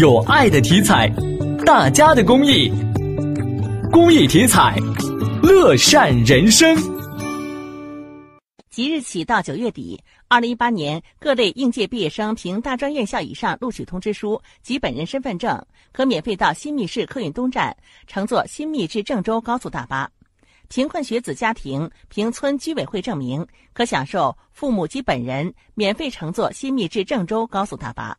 有爱的题材大家的公益公益题材乐善人生。即日起到九月底二零一八年各类应届毕业生凭大专院校以上录取通知书及本人身份证可免费到新密市客运东站乘坐新密至郑州高速大巴。贫困学子家庭凭村居委会证明可享受父母及本人免费乘坐新密至郑州高速大巴。